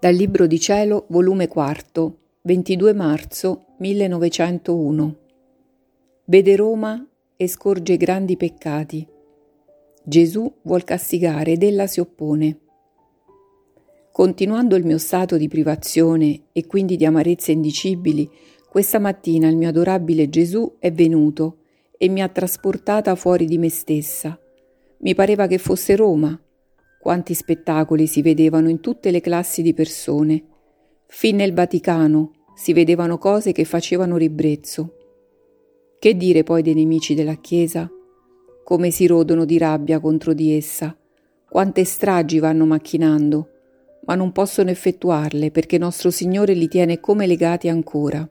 Dal Libro di Cielo, volume 4, 22 marzo 1901. Vede Roma e scorge grandi peccati. Gesù vuol castigare ed ella si oppone. Continuando il mio stato di privazione e quindi di amarezze indicibili, questa mattina il mio adorabile Gesù è venuto e mi ha trasportata fuori di me stessa. Mi pareva che fosse Roma, quanti spettacoli si vedevano in tutte le classi di persone. Fin nel Vaticano si vedevano cose che facevano ribrezzo. Che dire poi dei nemici della Chiesa? Come si rodono di rabbia contro di essa, quante stragi vanno macchinando, ma non possono effettuarle perché nostro Signore li tiene come legati ancora.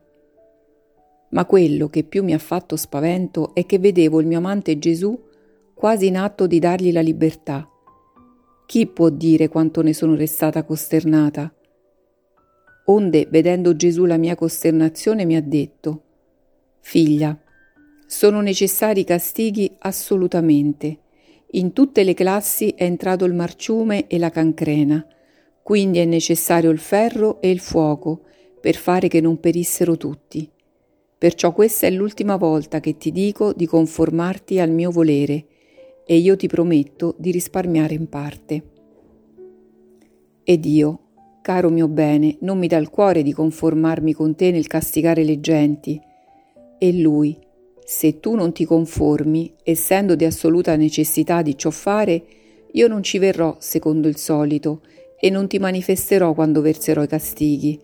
Ma quello che più mi ha fatto spavento è che vedevo il mio amante Gesù quasi in atto di dargli la libertà chi può dire quanto ne sono restata costernata? Onde, vedendo Gesù la mia costernazione, mi ha detto, Figlia, sono necessari castighi assolutamente. In tutte le classi è entrato il marciume e la cancrena, quindi è necessario il ferro e il fuoco per fare che non perissero tutti. Perciò questa è l'ultima volta che ti dico di conformarti al mio volere, e io ti prometto di risparmiare in parte. Ed io, caro mio bene, non mi dà il cuore di conformarmi con te nel castigare le genti. E lui, se tu non ti conformi, essendo di assoluta necessità di ciò fare, io non ci verrò secondo il solito, e non ti manifesterò quando verserò i castighi,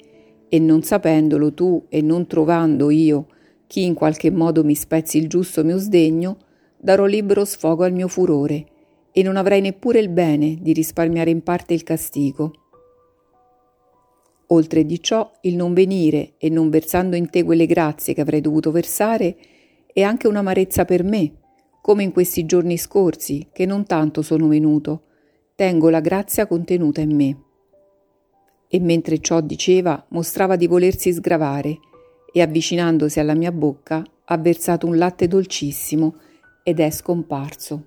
e non sapendolo tu e non trovando io chi in qualche modo mi spezzi il giusto mio sdegno, darò libero sfogo al mio furore e non avrai neppure il bene di risparmiare in parte il castigo. Oltre di ciò, il non venire e non versando in te quelle grazie che avrei dovuto versare è anche un'amarezza per me, come in questi giorni scorsi, che non tanto sono venuto, tengo la grazia contenuta in me. E mentre ciò diceva, mostrava di volersi sgravare, e avvicinandosi alla mia bocca ha versato un latte dolcissimo ed è scomparso.